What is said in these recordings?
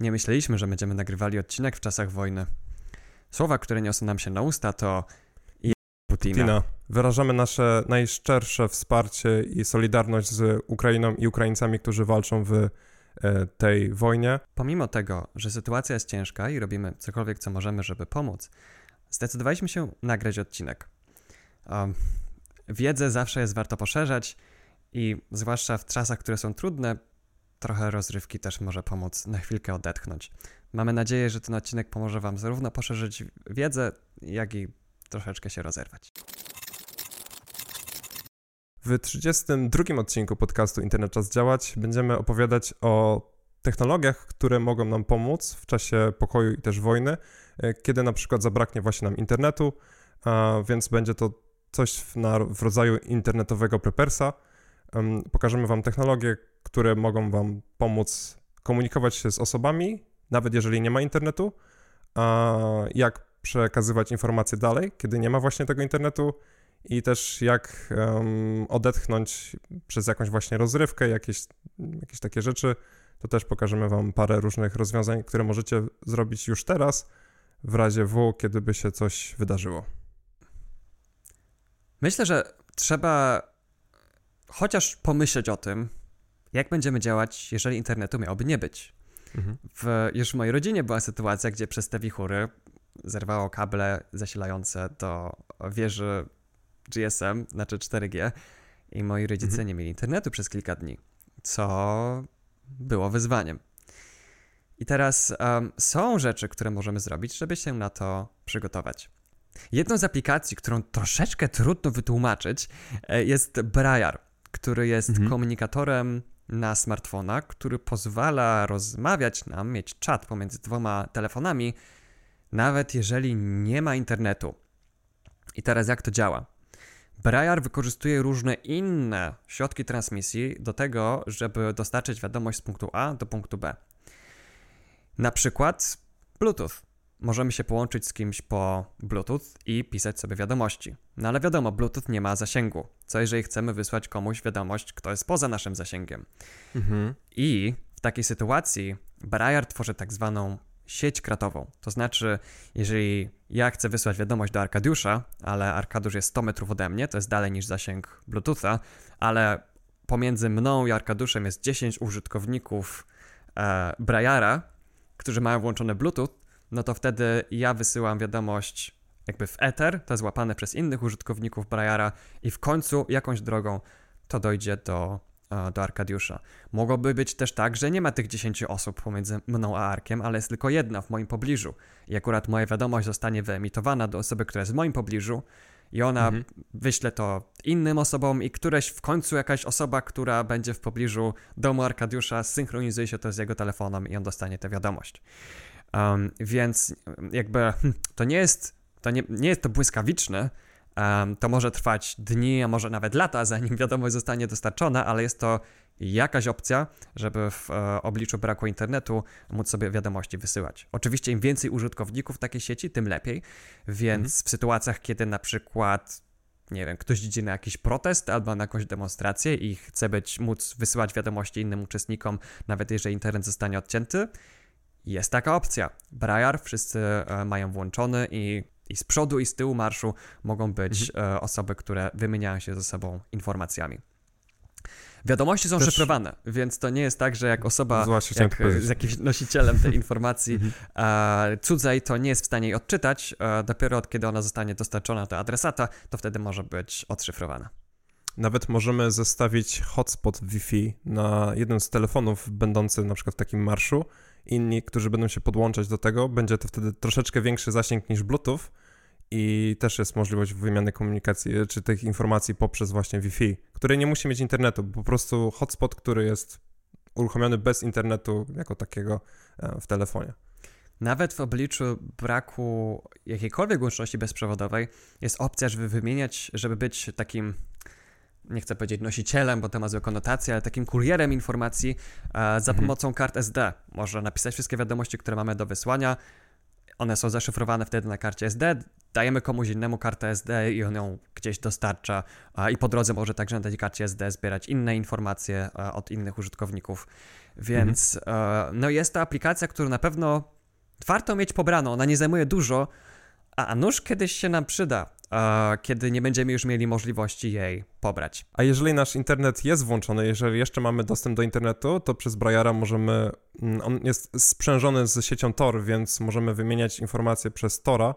Nie myśleliśmy, że będziemy nagrywali odcinek w czasach wojny. Słowa, które niosą nam się na usta to Putina. Putina. Wyrażamy nasze najszczersze wsparcie i solidarność z Ukrainą i Ukraińcami, którzy walczą w e, tej wojnie. Pomimo tego, że sytuacja jest ciężka i robimy cokolwiek, co możemy, żeby pomóc, zdecydowaliśmy się nagrać odcinek. Um, wiedzę zawsze jest warto poszerzać i zwłaszcza w czasach, które są trudne, trochę rozrywki też może pomóc na chwilkę odetchnąć. Mamy nadzieję, że ten odcinek pomoże Wam zarówno poszerzyć wiedzę, jak i troszeczkę się rozerwać. W 32 odcinku podcastu Internet Czas Działać będziemy opowiadać o technologiach, które mogą nam pomóc w czasie pokoju i też wojny, e, kiedy na przykład zabraknie właśnie nam internetu, więc będzie to coś w, na, w rodzaju internetowego prepersa. Pokażemy Wam technologie, które mogą Wam pomóc komunikować się z osobami, nawet jeżeli nie ma internetu, a jak przekazywać informacje dalej, kiedy nie ma właśnie tego internetu i też jak um, odetchnąć przez jakąś właśnie rozrywkę, jakieś, jakieś takie rzeczy, to też pokażemy Wam parę różnych rozwiązań, które możecie zrobić już teraz, w razie W, kiedy by się coś wydarzyło. Myślę, że trzeba chociaż pomyśleć o tym, jak będziemy działać, jeżeli internetu miałoby nie być. Mhm. W, już w mojej rodzinie była sytuacja, gdzie przez te wichury zerwało kable zasilające do wieży GSM, znaczy 4G i moi rodzice mhm. nie mieli internetu przez kilka dni, co było wyzwaniem. I teraz um, są rzeczy, które możemy zrobić, żeby się na to przygotować. Jedną z aplikacji, którą troszeczkę trudno wytłumaczyć, e, jest Briar, który jest mhm. komunikatorem na smartfona, który pozwala rozmawiać nam, mieć czat pomiędzy dwoma telefonami, nawet jeżeli nie ma internetu. I teraz jak to działa? Briar wykorzystuje różne inne środki transmisji do tego, żeby dostarczyć wiadomość z punktu A do punktu B. Na przykład Bluetooth. Możemy się połączyć z kimś po Bluetooth i pisać sobie wiadomości. No ale wiadomo, Bluetooth nie ma zasięgu. Co jeżeli chcemy wysłać komuś wiadomość, kto jest poza naszym zasięgiem? Mhm. I w takiej sytuacji Briar tworzy tak zwaną sieć kratową. To znaczy, jeżeli ja chcę wysłać wiadomość do Arkadiusza, ale Arkadiusz jest 100 metrów ode mnie, to jest dalej niż zasięg Bluetootha, ale pomiędzy mną i Arkadiuszem jest 10 użytkowników e, Briara, którzy mają włączony Bluetooth, no to wtedy ja wysyłam wiadomość jakby w ether, to jest łapane przez innych użytkowników Briara i w końcu jakąś drogą to dojdzie do do Arkadiusza. Mogłoby być też tak, że nie ma tych 10 osób pomiędzy mną a Arkiem, ale jest tylko jedna w moim pobliżu. I akurat moja wiadomość zostanie wyemitowana do osoby, która jest w moim pobliżu i ona mhm. wyśle to innym osobom i któreś w końcu jakaś osoba, która będzie w pobliżu domu Arkadiusza, synchronizuje się to z jego telefonem i on dostanie tę wiadomość. Um, więc jakby hm, to nie jest to nie, nie jest to błyskawiczne, Um, to może trwać dni, a może nawet lata, zanim wiadomość zostanie dostarczona, ale jest to jakaś opcja, żeby w e, obliczu braku internetu móc sobie wiadomości wysyłać. Oczywiście im więcej użytkowników takiej sieci, tym lepiej, więc mhm. w sytuacjach, kiedy na przykład nie wiem, ktoś idzie na jakiś protest albo na jakąś demonstrację i chce być, móc wysyłać wiadomości innym uczestnikom, nawet jeżeli internet zostanie odcięty, jest taka opcja. Briar wszyscy e, mają włączony i i z przodu i z tyłu marszu mogą być mhm. E, osoby, które wymieniają się ze sobą informacjami. Wiadomości są Też... szyfrowane, więc to nie jest tak, że jak osoba jak, z jakimś nosicielem tej informacji mhm. e, cudzej, to nie jest w stanie jej odczytać. E, dopiero od kiedy ona zostanie dostarczona do adresata, to wtedy może być odszyfrowana. Nawet możemy zestawić hotspot Wi-Fi na jednym z telefonów będący na przykład w takim marszu inni, którzy będą się podłączać do tego, będzie to wtedy troszeczkę większy zasięg niż Bluetooth i też jest możliwość wymiany komunikacji, czy tych informacji poprzez właśnie Wi-Fi, który nie musi mieć internetu, po prostu hotspot, który jest uruchomiony bez internetu jako takiego e, w telefonie. Nawet w obliczu braku jakiejkolwiek łączności bezprzewodowej jest opcja, żeby wymieniać, żeby być takim nie chcę powiedzieć nosicielem, bo to ma złe konotacje, ale takim kurierem informacji e, za mhm. pomocą kart SD. Może napisać wszystkie wiadomości, które mamy do wysłania, one są zaszyfrowane wtedy na karcie SD, dajemy komuś innemu kartę SD i on ją gdzieś dostarcza i po drodze może także na tej karcie SD zbierać inne informacje od innych użytkowników. Więc mhm. no jest to aplikacja, którą na pewno warto mieć pobraną. Ona nie zajmuje dużo, a nóż kiedyś się nam przyda, kiedy nie będziemy już mieli możliwości jej pobrać. A jeżeli nasz internet jest włączony, jeżeli jeszcze mamy dostęp do internetu, to przez Brajara możemy, mm, on jest sprzężony z siecią Tor, więc możemy wymieniać informacje przez Tora,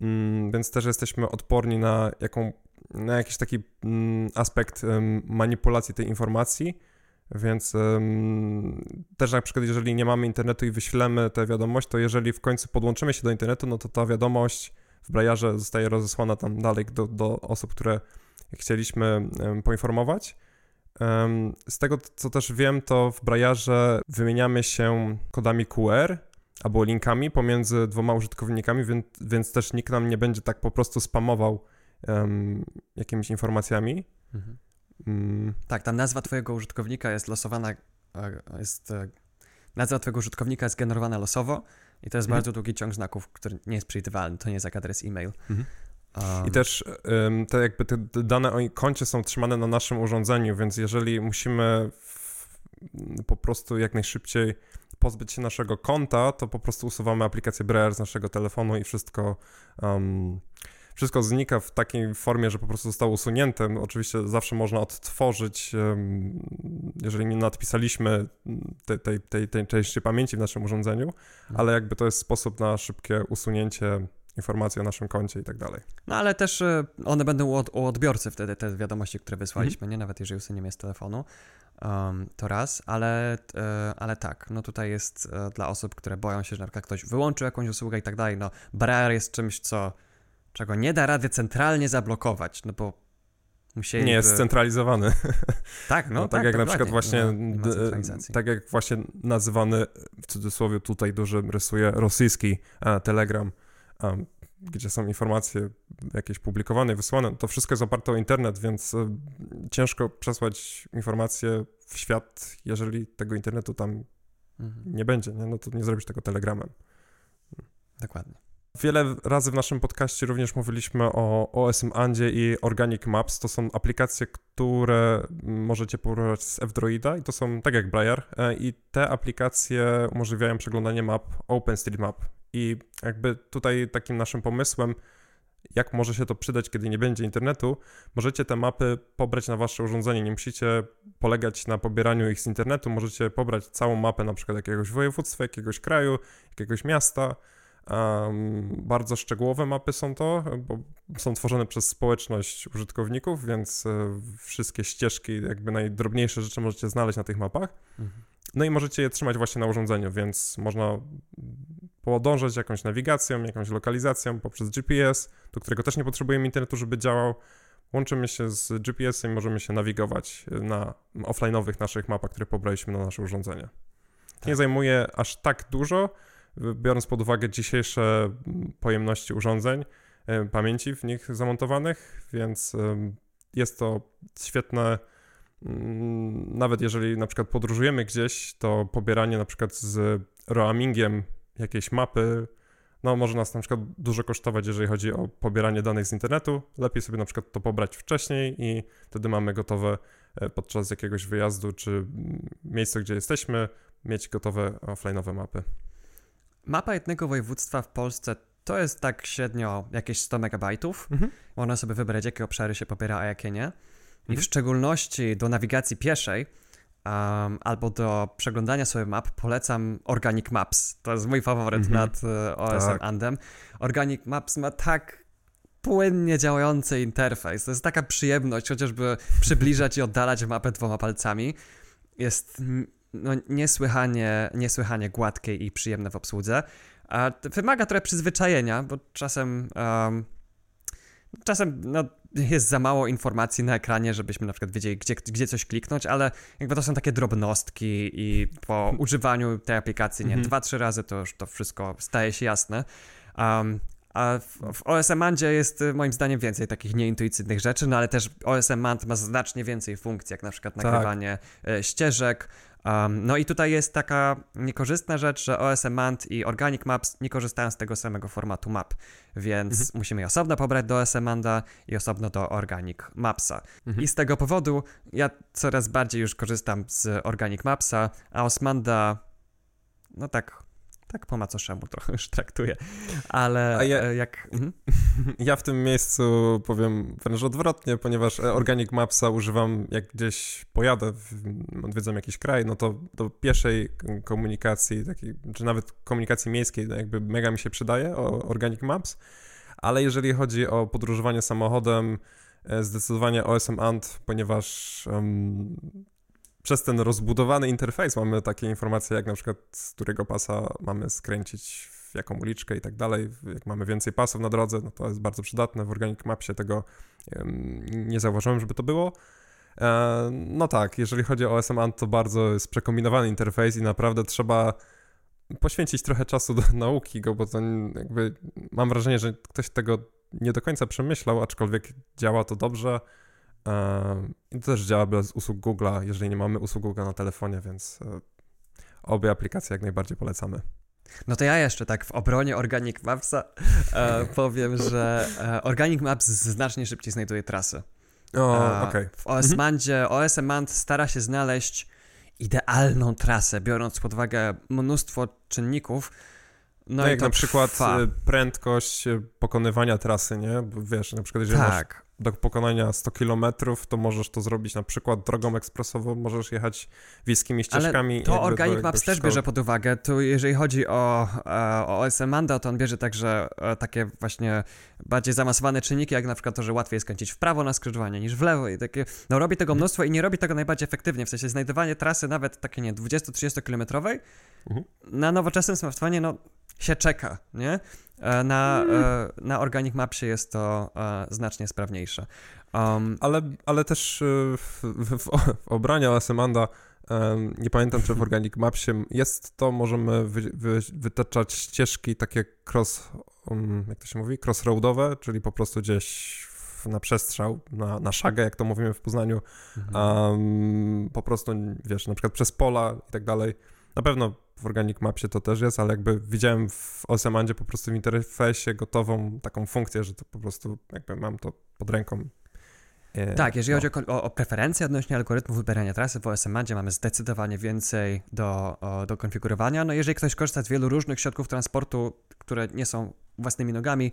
mm, więc też jesteśmy odporni na, jaką, na jakiś taki mm, aspekt manipulacji tej informacji. Więc też na przykład, jeżeli nie mamy internetu i wyślemy tę wiadomość, to jeżeli w końcu podłączymy się do internetu, no to ta wiadomość w Brajarze zostaje rozesłana tam dalej do, do osób, które chcieliśmy poinformować. Z tego, co też wiem, to w Brajarze wymieniamy się kodami QR albo linkami pomiędzy dwoma użytkownikami, więc, więc też nikt nam nie będzie tak po prostu spamował jakimiś informacjami. Mhm. Mm. Tak, ta nazwa twojego użytkownika jest losowana, jest, e, nazwa twojego użytkownika jest generowana losowo i to jest mhm. bardzo długi ciąg znaków, który nie jest przewidywalny, to nie jest jak adres e-mail. Mhm. Um. I też um, te jakby te dane o koncie są trzymane na naszym urządzeniu, więc jeżeli musimy w, po prostu jak najszybciej pozbyć się naszego konta, to po prostu usuwamy aplikację Braille z naszego telefonu i wszystko um, wszystko znika w takiej formie, że po prostu zostało usunięte. Oczywiście zawsze można odtworzyć, jeżeli nie nadpisaliśmy tej, tej, tej, tej części pamięci w naszym urządzeniu, mhm. ale jakby to jest sposób na szybkie usunięcie informacji o naszym koncie i tak dalej. No ale też e, one będą u, od, u odbiorcy wtedy, te wiadomości, które wysłaliśmy, mhm. nie? Nawet jeżeli usuniemy z telefonu, um, to raz, ale, e, ale tak, no tutaj jest e, dla osób, które boją się, że na przykład ktoś wyłączył jakąś usługę i tak dalej, no Braille jest czymś, co czego nie da rady centralnie zablokować, no bo musieli. Nie jest scentralizowany. Tak, no, no tak, tak jak na przykład właśnie, tak jak właśnie nazywany w cudzysłowie tutaj dużym rysuje rosyjski a, Telegram, a, gdzie są informacje jakieś publikowane, wysłane, to wszystko jest oparte o internet, więc e, ciężko przesłać informacje w świat, jeżeli tego internetu tam mhm. nie będzie, nie? no to nie zrobisz tego telegramem. Dokładnie. Wiele razy w naszym podcaście również mówiliśmy o OSM Andzie i Organic Maps. To są aplikacje, które możecie pobrać z F-Droida i to są tak jak Briar e, i te aplikacje umożliwiają przeglądanie map OpenStreetMap i jakby tutaj takim naszym pomysłem jak może się to przydać, kiedy nie będzie internetu, możecie te mapy pobrać na wasze urządzenie. Nie musicie polegać na pobieraniu ich z internetu, możecie pobrać całą mapę na przykład jakiegoś województwa, jakiegoś kraju, jakiegoś miasta Um, bardzo szczegółowe mapy są to, bo są tworzone przez społeczność użytkowników, więc e, wszystkie ścieżki, jakby najdrobniejsze rzeczy możecie znaleźć na tych mapach. Mhm. No i możecie je trzymać właśnie na urządzeniu, więc można podążać jakąś nawigacją, jakąś lokalizacją poprzez GPS, do którego też nie potrzebujemy internetu, żeby działał. Łączymy się z GPS-em i możemy się nawigować na offline'owych naszych mapach, które pobraliśmy na nasze urządzenie. Tak. Nie zajmuje aż tak dużo, biorąc pod uwagę dzisiejsze pojemności urządzeń, e, pamięci w nich zamontowanych, więc jest to świetne. Mm, nawet jeżeli na przykład podróżujemy gdzieś, to pobieranie na przykład z roamingiem jakiejś mapy, no może nas na przykład dużo kosztować, jeżeli chodzi o pobieranie danych z internetu. Lepiej sobie na przykład to pobrać wcześniej i wtedy mamy gotowe e, podczas jakiegoś wyjazdu czy miejsca, gdzie jesteśmy, mieć gotowe offline'owe mapy. Mapa jednego województwa w Polsce to jest tak średnio jakieś 100 megabajtów. Mhm. Można sobie wybrać, jakie obszary się pobiera, a jakie nie. I mhm. w szczególności do nawigacji pieszej um, albo do przeglądania sobie map polecam Organic Maps. To jest mój faworyt mhm. nad uh, OSM tak. Andem. Organic Maps ma tak płynnie działający interfejs. To jest taka przyjemność, chociażby przybliżać i oddalać mapę dwoma palcami. Jest no, niesłychanie, niesłychanie gładkie i przyjemne w obsłudze. A wymaga trochę przyzwyczajenia, bo czasem um, czasem no, jest za mało informacji na ekranie, żebyśmy na przykład wiedzieli, gdzie, gdzie coś kliknąć, ale jakby to są takie drobnostki i po używaniu tej aplikacji, nie, mhm. dwa, trzy razy to już to wszystko staje się jasne. Um, a w, w OSM Mandzie jest y, moim zdaniem więcej takich nieintuicyjnych rzeczy, no ale też OSM Mand ma znacznie więcej funkcji, jak na przykład tak. nagrywanie tak. ścieżek, Um, no i tutaj jest taka niekorzystna rzecz, że OSM Mand i Organic Maps nie korzystają z tego samego formatu map, więc mhm. musimy je osobno pobrać do OSM Manda i osobno do Organic Mapsa. Mhm. I z tego powodu ja coraz bardziej już korzystam z Organic Mapsa, a Osmanda no tak tak po macoszemu trochę już traktuję, ale ja, e, jak... Mhm. Ja w tym miejscu powiem wręcz odwrotnie, ponieważ e, Organic Mapsa używam jak gdzieś pojadę, odwiedzam jakiś kraj, no to do pierwszej komunikacji, takiej, czy nawet komunikacji miejskiej no jakby mega mi się przydaje Organic Maps, ale jeżeli chodzi o podróżowanie samochodem, e, zdecydowanie OSM Ant, ponieważ um, przez ten rozbudowany interfejs mamy takie informacje, jak na przykład z którego pasa mamy skręcić w jaką uliczkę i tak dalej. Jak mamy więcej pasów na drodze, no to jest bardzo przydatne. W Organic Mapsie tego nie zauważyłem, żeby to było. E, no tak, jeżeli chodzi o Ant, to bardzo jest przekombinowany interfejs i naprawdę trzeba poświęcić trochę czasu do nauki go, bo to jakby mam wrażenie, że ktoś tego nie do końca przemyślał, aczkolwiek działa to dobrze. I to też działa bez usług Google'a, jeżeli nie mamy usług Google na telefonie, więc e, obie aplikacje jak najbardziej polecamy. No to ja jeszcze tak w obronie Organic Mapsa e, powiem, że e, Organic Maps znacznie szybciej znajduje trasy. O, e, okay. W OSMandzie, mhm. OSMand stara się znaleźć idealną trasę, biorąc pod uwagę mnóstwo czynników. No, no jak na przykład trwa. E, prędkość pokonywania trasy, nie? Bo wiesz, na przykład jeżeli tak. masz do pokonania 100 km, to możesz to zrobić na przykład drogą ekspresową, możesz jechać wiejskimi ścieżkami. Ale to Organic Maps też bierze pod uwagę. Tu jeżeli chodzi o, e, o OSM Manda, to on bierze także e, takie właśnie bardziej zaawansowane czynniki, jak na przykład to, że łatwiej jest skręcić w prawo na skrzyżowanie niż w lewo i takie, no robi tego mhm. mnóstwo i nie robi tego najbardziej efektywnie, w sensie znajdowanie trasy nawet takie, nie, 20-30 kilometrowej mhm. na nowoczesnym smartfonie, no się czeka, nie? E, na, mm. E, na Organic Mapsie jest to e, znacznie sprawniejsze. Um, ale, ale też w, w, w obraniu Asemanda nie pamiętam, czy w Organic Mapsie jest to, możemy wy, wy, wytaczać ścieżki takie cross, um, jak to się mówi, crossroadowe, czyli po prostu gdzieś na przestrzał, na, na szagę, jak to mówimy w Poznaniu, um, po prostu, wiesz, na przykład przez pola i tak dalej. Na pewno w Organic Mapsie to też jest, ale jakby widziałem w Osemandzie po prostu w interfejsie gotową taką funkcję, że to po prostu jakby mam to pod ręką. E, tak, jeżeli no. chodzi o, o, preferencje odnośnie algorytmu wybierania trasy w OSMandzie mamy zdecydowanie więcej do, o, do konfigurowania. No jeżeli ktoś korzysta z wielu różnych środków transportu, które nie są własnymi nogami,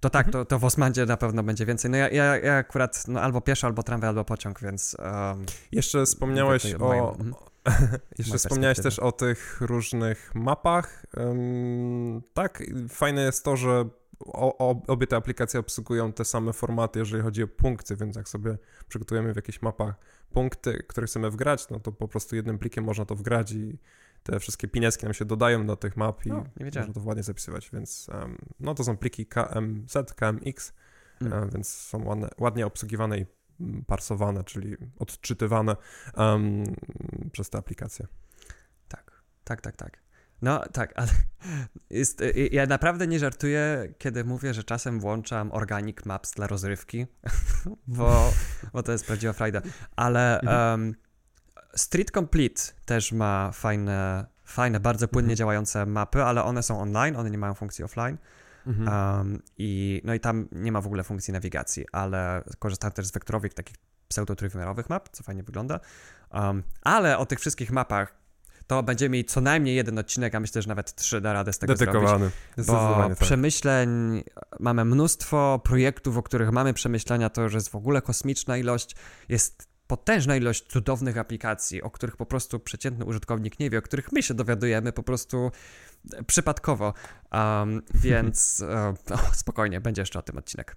to tak, mhm. to, to w Osmandzie na pewno będzie więcej. No ja, ja, ja akurat no, albo pieszo, albo tramwaj, albo pociąg, więc... Um, Jeszcze wspomniałeś o, mhm. Jeszcze wspomniałeś też o tych różnych mapach. Um, tak, fajne jest to, że o, o, obie te aplikacje obsługują te same formaty, jeżeli chodzi o punkty, więc jak sobie przygotujemy w jakichś mapach punkty, które chcemy wgrać, no to po prostu jednym plikiem można to wgrać i te wszystkie pineski nam się dodają do tych map i no, można to ładnie zapisywać, więc um, no to są pliki KMZ, KMX, mm. um, więc są ładne, ładnie obsługiwane i parsowane, czyli odczytywane um, przez tę aplikację. Tak, tak, tak, tak. No tak, ale jest, y, ja naprawdę nie żartuję, kiedy mówię, że czasem włączam Organic Maps dla rozrywki, bo, bo to jest prawdziwa frajda. Ale um, Street Complete też ma fajne, fajne bardzo płynnie mhm. działające mapy, ale one są online, one nie mają funkcji offline. Mhm. Um, i, no i tam nie ma w ogóle funkcji nawigacji, ale korzystam też z wektorowych takich pseudo-trójwymiarowych map, co fajnie wygląda. Um, ale o tych wszystkich mapach to będziemy mieli co najmniej jeden odcinek, a myślę, że nawet trzy da radę z tego Dedykowany. zrobić. Bo tak. przemyśleń mamy mnóstwo projektów, o których mamy przemyślenia, to już jest w ogóle kosmiczna ilość. Jest potężna ilość cudownych aplikacji, o których po prostu przeciętny użytkownik nie wie, o których my się dowiadujemy po prostu przypadkowo. Um, więc uh, spokojnie, będzie jeszcze o tym odcinek.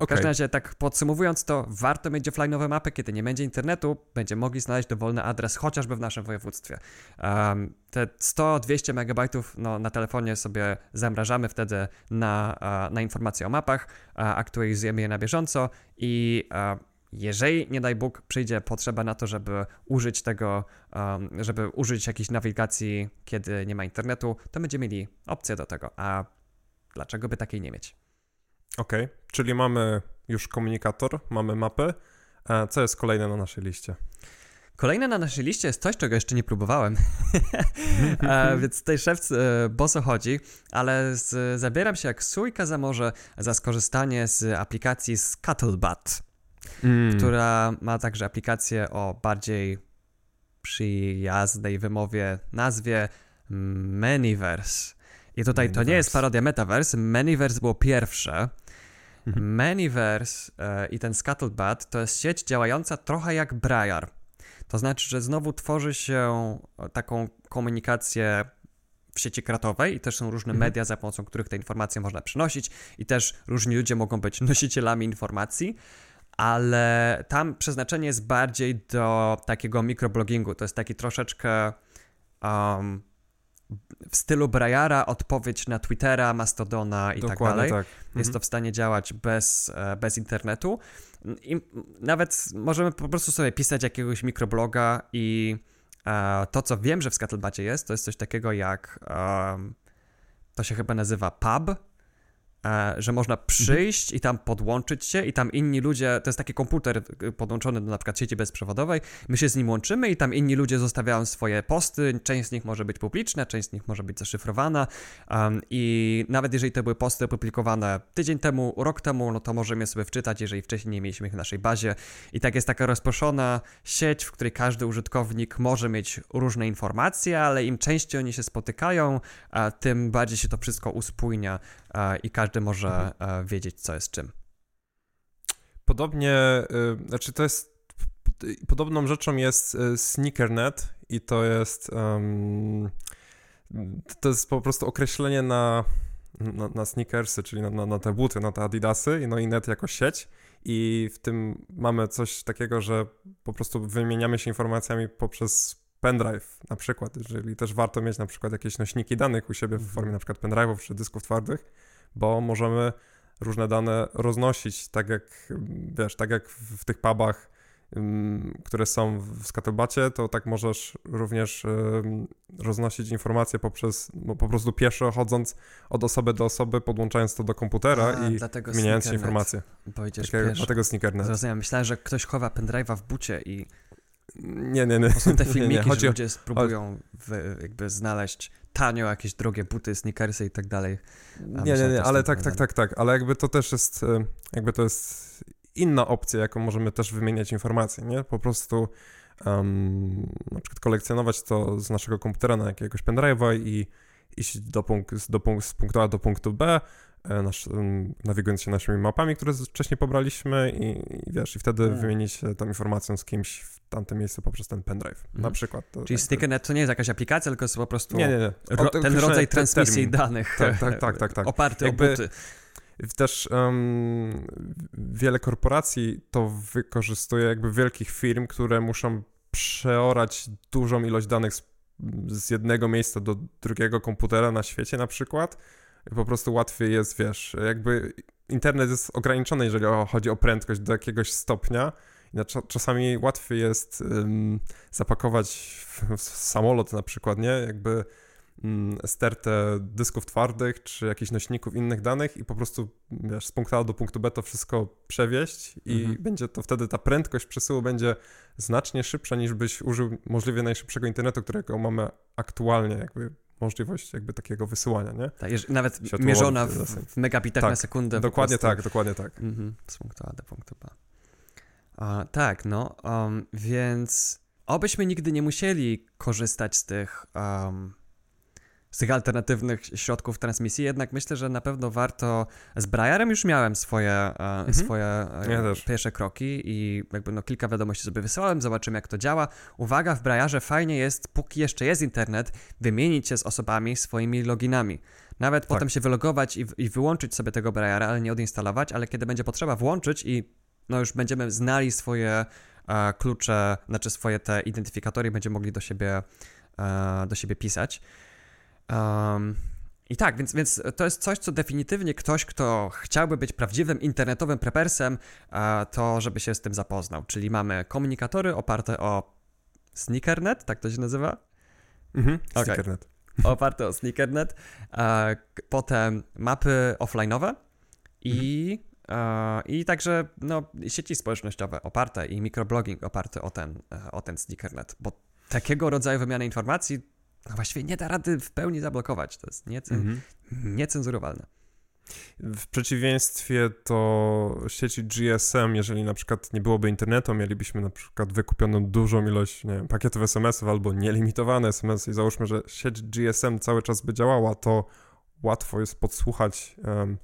W każdym razie, tak podsumowując to, warto mieć offline'owe mapy, kiedy nie będzie internetu, będziemy mogli znaleźć dowolny adres, chociażby w naszym województwie. Um, te 100-200 megabajtów no, na telefonie sobie zamrażamy wtedy na, na informacje o mapach, aktualizujemy je na bieżąco i jeżeli, nie daj Bóg, przyjdzie potrzeba na to, żeby użyć tego, um, żeby użyć jakiejś nawigacji, kiedy nie ma internetu, to będziemy mieli opcję do tego. A dlaczego by takiej nie mieć? Okej, okay. czyli mamy już komunikator, mamy mapy. Co jest kolejne na naszej liście? Kolejne na naszej liście jest coś, czego jeszcze nie próbowałem, e, więc tutaj szef e, boso chodzi, ale z, zabieram się jak sójka za morze za skorzystanie z aplikacji Scuttlebutt, mm. która ma także aplikację o bardziej przyjaznej wymowie nazwie Manyverse. I tutaj Manyverse. to nie jest parodia Metaverse, Manyverse było pierwsze. Mhm. Manyverse e, i ten Scuttlebutt to jest sieć działająca trochę jak Briar. To znaczy, że znowu tworzy się taką komunikację w sieci kratowej i też są różne mhm. media, za pomocą których te informacje można przenosić i też różni ludzie mogą być nosicielami informacji, ale tam przeznaczenie jest bardziej do takiego mikroblogingu. To jest taki troszeczkę um, w stylu Briara odpowiedź na Twittera, Mastodona i tak Dokładnie tak dalej. Tak. Jest mhm. to w stanie działać bez, e, bez internetu. I nawet możemy po prostu sobie pisać jakiegoś mikrobloga i e, to, co wiem, że w Scuttlebacie jest, to jest coś takiego jak e, to się chyba nazywa pub, że można przyjść mhm. i tam podłączyć się i tam inni ludzie, to jest taki komputer podłączony do na przykład sieci bezprzewodowej, my się z nim łączymy i tam inni ludzie zostawiają swoje posty, część z nich może być publiczna, część z nich może być zaszyfrowana um, i nawet jeżeli to były posty opublikowane tydzień temu, rok temu, no to możemy je sobie wczytać, jeżeli wcześniej nie mieliśmy ich w naszej bazie i tak jest taka rozproszona sieć, w której każdy użytkownik może mieć różne informacje, ale im częściej oni się spotykają, tym bardziej się to wszystko uspójnia i każdy może mhm. wiedzieć, co jest czym. Podobnie, y, znaczy to jest, podobną rzeczą jest y, Sneakernet i to jest, um, to jest po prostu określenie na, na, na sneakersy, czyli na, na, na, te buty, na te adidasy, no i net jako sieć i w tym mamy coś takiego, że po prostu wymieniamy się informacjami poprzez pendrive na przykład, jeżeli też warto mieć na przykład jakieś nośniki danych u siebie w mhm. formie na przykład pendrive'ów czy dysków twardych, bo możemy różne dane roznosić, tak jak, wiesz, tak jak w tych pubach, które są w Scuttlebacie, to tak możesz również roznosić informacje poprzez, no, po prostu pieszo chodząc od osoby do osoby, podłączając to do komputera A, i zmieniając się informacje. Dlatego sneakernet. Zrozumiałem, myślałem, że ktoś chowa pendrive'a w bucie i nie, nie, nie. To są te filmiki, nie, nie. Chodzi że ludzie spróbują w, jakby znaleźć tanio jakieś drogie buty, sneakersy i tak dalej. nie, nie, nie, ale tak, tak, tak, tak, ale jakby to też jest, e, jakby to jest inna opcja, jaką możemy też wymieniać informacje, nie? Po prostu um, na przykład kolekcjonować to z naszego komputera na jakiegoś pendrive'a i iść do, punkt, do punkt, z punktu A do punktu B, E, nasz, nawigując się naszymi mapami, które wcześniej pobraliśmy i, i wiesz, i wtedy hmm. wymienić się tą informacją z kimś w tamtym miejscu poprzez ten pendrive, na mhm. przykład. To, Czyli tak, Stickernet to nie jest jakaś aplikacja, tylko jest po prostu nie, nie, nie. Ro, ten rodzaj transmisji danych tak, tak, tak, tak, tak. oparty Jakby, o buty. Też um, wiele korporacji to wykorzystuje, jakby wielkich firm, które muszą przeorać dużą ilość danych z, z jednego miejsca do drugiego komputera na świecie na przykład, po prostu łatwiej jest, wiesz, jakby internet jest ograniczony, jeżeli chodzi o prędkość do jakiegoś stopnia. Czasami łatwiej jest um, zapakować w, w, samolot na przykład, nie? Jakby um, stertę dysków twardych, czy jakichś nośników innych danych i po prostu, wiesz, z punktu A do punktu B to wszystko przewieźć i mhm. będzie to wtedy ta prędkość przesyłu będzie znacznie szybsza niż byś użył możliwie najszybszego internetu, którego mamy aktualnie, jakby możliwość jakby takiego wysyłania, nie? Tak, nawet mierzona w, w megabitach tak, na sekundę. Dokładnie tak, dokładnie tak. Mhm, z punktu A do punktu B. Uh, tak, no, um, więc obyśmy nigdy nie musieli korzystać z tych um, z tych alternatywnych środków transmisji, jednak myślę, że na pewno warto. Z Briarem już miałem swoje, e, mhm. swoje e, ja pierwsze kroki i jakby no kilka wiadomości sobie wysyłałem, zobaczymy jak to działa. Uwaga, w Briarze fajnie jest, póki jeszcze jest internet, wymienić się z osobami swoimi loginami. Nawet tak. potem się wylogować i, i wyłączyć sobie tego Briara, ale nie odinstalować, ale kiedy będzie potrzeba włączyć i no już będziemy znali swoje e, klucze, znaczy swoje te identyfikatory będziemy mogli do siebie, e, do siebie pisać. Um, i tak, więc, więc to jest coś, co definitywnie ktoś, kto chciałby być prawdziwym internetowym prepersem, to żeby się z tym zapoznał. Czyli mamy komunikatory oparte o Sneakernet, tak to się nazywa? Mhm, okay. Sneakernet. Oparte o Sneakernet. Potem mapy offline'owe i I także no, sieci społecznościowe oparte i mikroblogging oparty o ten, o ten sneakernet, bo takiego rodzaju wymiany informacji no właściwie nie da rady w pełni zablokować. To jest mhm. niecenzurowalne. W przeciwieństwie do sieci GSM, jeżeli na przykład nie byłoby internetu, mielibyśmy na przykład wykupioną dużą ilość nie wiem, pakietów SMS-ów albo nielimitowane SMS i załóżmy, że sieć GSM cały czas by działała, to łatwo jest podsłuchać um,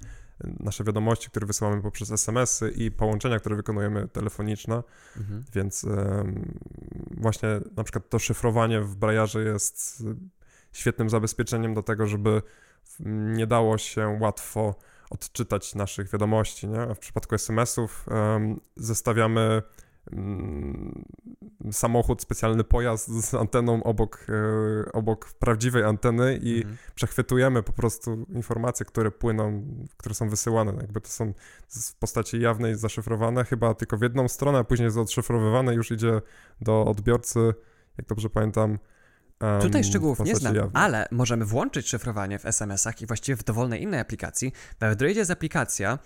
nasze wiadomości, które wysyłamy poprzez SMS-y i połączenia, które wykonujemy telefoniczne, mhm. więc um, właśnie na przykład to szyfrowanie w Brajarze jest świetnym zabezpieczeniem do tego, żeby nie dało się łatwo odczytać naszych wiadomości. Nie? W przypadku SMS-ów um, zestawiamy samochód, specjalny pojazd z anteną obok, e, obok prawdziwej anteny i mhm. przechwytujemy po prostu informacje, które płyną, które są wysyłane. Jakby to są w postaci jawnej zaszyfrowane, chyba tylko w jedną stronę, a później jest odszyfrowywane, już idzie do odbiorcy, jak dobrze pamiętam, Um, Tutaj szczegółów nie znam, ale możemy włączyć szyfrowanie w SMS-ach i właściwie w dowolnej innej aplikacji. W Androidzie jest aplikacja,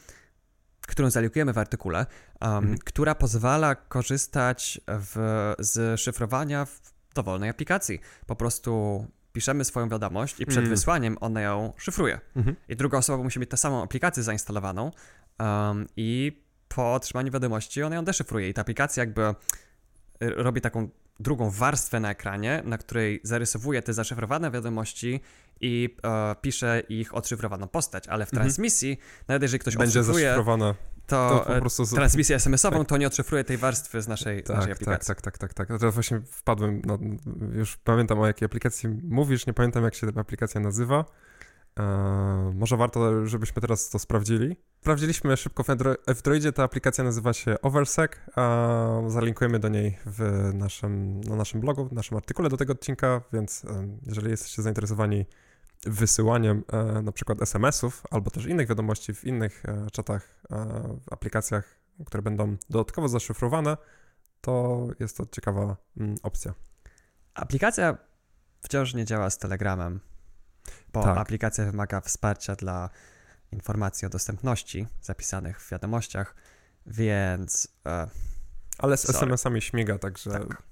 którą zalinkujemy w artykule, um, mhm. która pozwala korzystać w, z szyfrowania w dowolnej aplikacji. Po prostu piszemy swoją wiadomość i przed mhm. wysłaniem ona ją szyfruje. Mhm. I druga osoba musi mieć tę samą aplikację zainstalowaną um, i po otrzymaniu wiadomości ona ją deszyfruje. I ta aplikacja jakby robi taką drugą warstwę na ekranie, na której zarysowuje te zaszyfrowane wiadomości i e, pisze ich odszyfrowaną postać, ale w mhm. transmisji, nawet jeżeli ktoś będzie zaszyfrowana to, to po prostu... transmisję SMS-ową tak. to nie odszyfruje tej warstwy z naszej, tak, naszej aplikacji. Tak, tak, tak, tak, tak. Teraz właśnie wpadłem, no, już pamiętam o jakiej aplikacji mówisz, nie pamiętam jak się ta aplikacja nazywa. Eee, może warto, żebyśmy teraz to sprawdzili. Sprawdziliśmy szybko w, Andro w Droidzie, ta aplikacja nazywa się Oversec. Zalinkujemy do niej w naszym, na naszym blogu, w naszym artykule do tego odcinka, więc e, jeżeli jesteście zainteresowani wysyłaniem e, na przykład SMS-ów albo też innych wiadomości w innych e, czatach, e, w aplikacjach, które będą dodatkowo zaszyfrowane, to jest to ciekawa mm, opcja. Aplikacja wciąż nie działa z Telegramem bo tak. aplikacja wymaga wsparcia dla informacji o dostępności zapisanych w wiadomościach, więc. E, Ale z SMS-ami śmiga, także tak.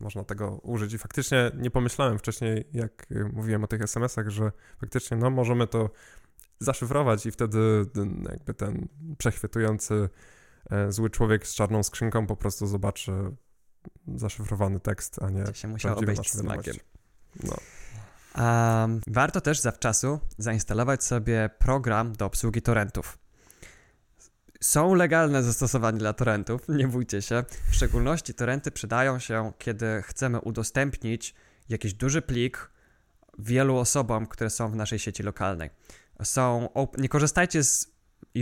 można tego użyć. I faktycznie nie pomyślałem wcześniej, jak mówiłem o tych SMS-ach, że faktycznie no, możemy to zaszyfrować i wtedy jakby ten przechwytujący e, zły człowiek z czarną skrzynką po prostu zobaczy zaszyfrowany tekst, a nie. To się musiał obejść z No. Um, warto też zawczasu zainstalować sobie program do obsługi torrentów. Są legalne zastosowania dla torrentów, nie bójcie się. W szczególności torrenty przydają się, kiedy chcemy udostępnić jakiś duży plik wielu osobom, które są w naszej sieci lokalnej. Są, nie korzystajcie z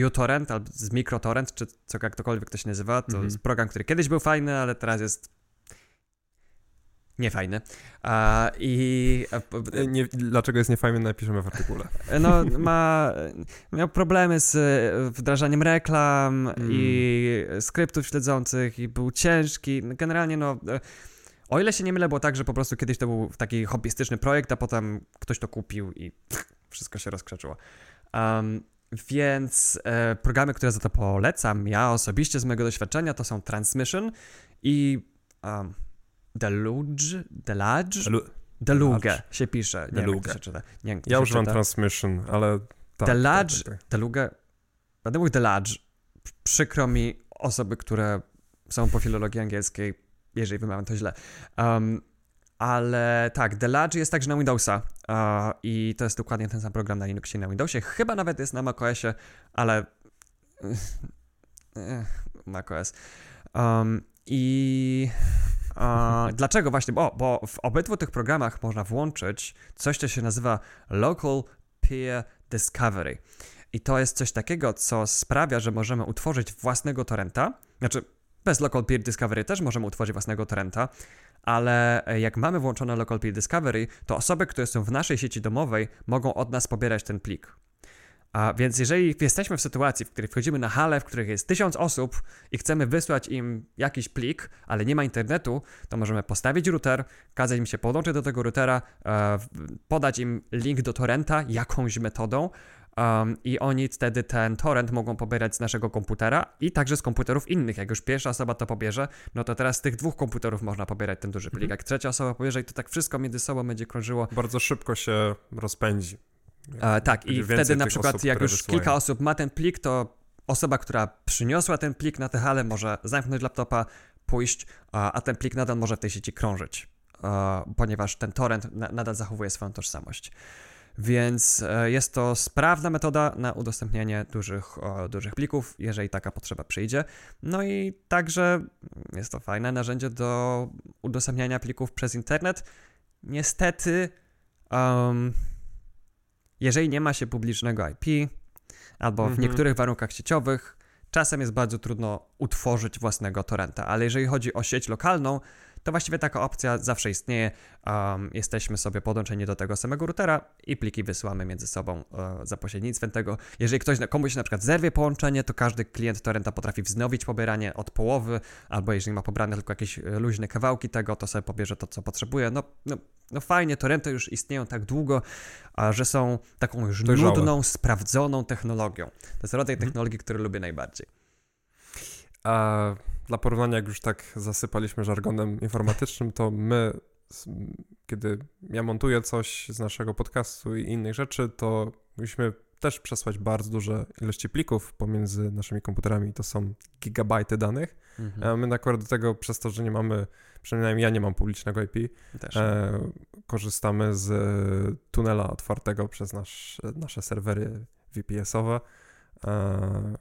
uTorrent albo z MicroTorrent, czy co jakkolwiek to się nazywa. To mm -hmm. jest program, który kiedyś był fajny, ale teraz jest niefajny. A, I. E, nie, dlaczego jest niefajny, napiszemy w artykule. No, ma, miał problemy z e, wdrażaniem reklam mm. i skryptów śledzących, i był ciężki. Generalnie, no. E, o ile się nie mylę, było tak, że po prostu kiedyś to był taki hobbystyczny projekt, a potem ktoś to kupił i wszystko się rozkrzeczyło. Um, więc e, programy, które za to polecam, ja osobiście z mojego doświadczenia, to są Transmission i um, Deluge? Delage? Delu Deluge się pisze. Nie Deluge. wiem, jak się czyta. Nie ja używam Transmission, ale... Tak, Delage, tak, tak, tak. Deluge... Będę mówił Delage. Przykro mi osoby, które są po filologii angielskiej, jeżeli wymawiam to źle. Um, ale tak, Delage jest także na Windowsa uh, i to jest dokładnie ten sam program na Linuxie i na Windowsie. Chyba nawet jest na macOSie, ale... macOS. Um, I dlaczego właśnie? Bo, bo w obydwu tych programach można włączyć coś, co się nazywa Local Peer Discovery. I to jest coś takiego, co sprawia, że możemy utworzyć własnego torrenta. Znaczy, bez Local Peer Discovery też możemy utworzyć własnego torrenta, ale jak mamy włączone Local Peer Discovery, to osoby, które są w naszej sieci domowej, mogą od nas pobierać ten plik. A więc jeżeli jesteśmy w sytuacji, w której wchodzimy na halę, w której jest tysiąc osób i chcemy wysłać im jakiś plik, ale nie ma internetu, to możemy postawić router, kazać im się podłączyć do tego routera, e, podać im link do torrenta jakąś metodą Um, I oni wtedy ten torrent mogą pobierać z naszego komputera i także z komputerów innych. Jak już pierwsza osoba to pobierze, no to teraz z tych dwóch komputerów można pobierać ten duży plik. Mhm. Jak trzecia osoba pobierze i to tak wszystko między sobą będzie krążyło. Bardzo szybko się rozpędzi. E, tak, i wtedy na przykład osób, jak już wysłają. kilka osób ma ten plik, to osoba, która przyniosła ten plik na tę halę może zamknąć laptopa, pójść, a, a ten plik nadal może w tej sieci krążyć, a, ponieważ ten torrent na, nadal zachowuje swoją tożsamość. Więc e, jest to sprawna metoda na udostępnianie dużych, o, dużych plików, jeżeli taka potrzeba przyjdzie. No i także jest to fajne narzędzie do udostępniania plików przez internet. Niestety, um, jeżeli nie ma się publicznego IP, albo w mhm. niektórych warunkach sieciowych, czasem jest bardzo trudno utworzyć własnego torrenta, ale jeżeli chodzi o sieć lokalną, to właściwie taka opcja zawsze istnieje. Um, jesteśmy sobie podłączeni do tego samego routera i pliki wysyłamy między sobą uh, za pośrednictwem tego. Jeżeli ktoś komuś na przykład zerwie połączenie, to każdy klient torrenta potrafi wznowić pobieranie od połowy, albo jeżeli ma pobrane tylko jakieś e, luźne kawałki tego, to sobie pobierze to, co potrzebuje. No, no, no fajnie, torrenty już istnieją tak długo, a, że są taką już Dojrzałe. nudną, sprawdzoną technologią. To jest rodzaj mhm. technologii, który lubię najbardziej. A dla porównania, jak już tak zasypaliśmy żargonem informatycznym, to my, kiedy ja montuję coś z naszego podcastu i innych rzeczy, to musimy też przesłać bardzo duże ilości plików pomiędzy naszymi komputerami. To są gigabajty danych. Mhm. My akurat do tego, przez to, że nie mamy, przynajmniej ja nie mam publicznego IP, e, korzystamy z tunela otwartego przez nasz, nasze serwery VPS-owe. E,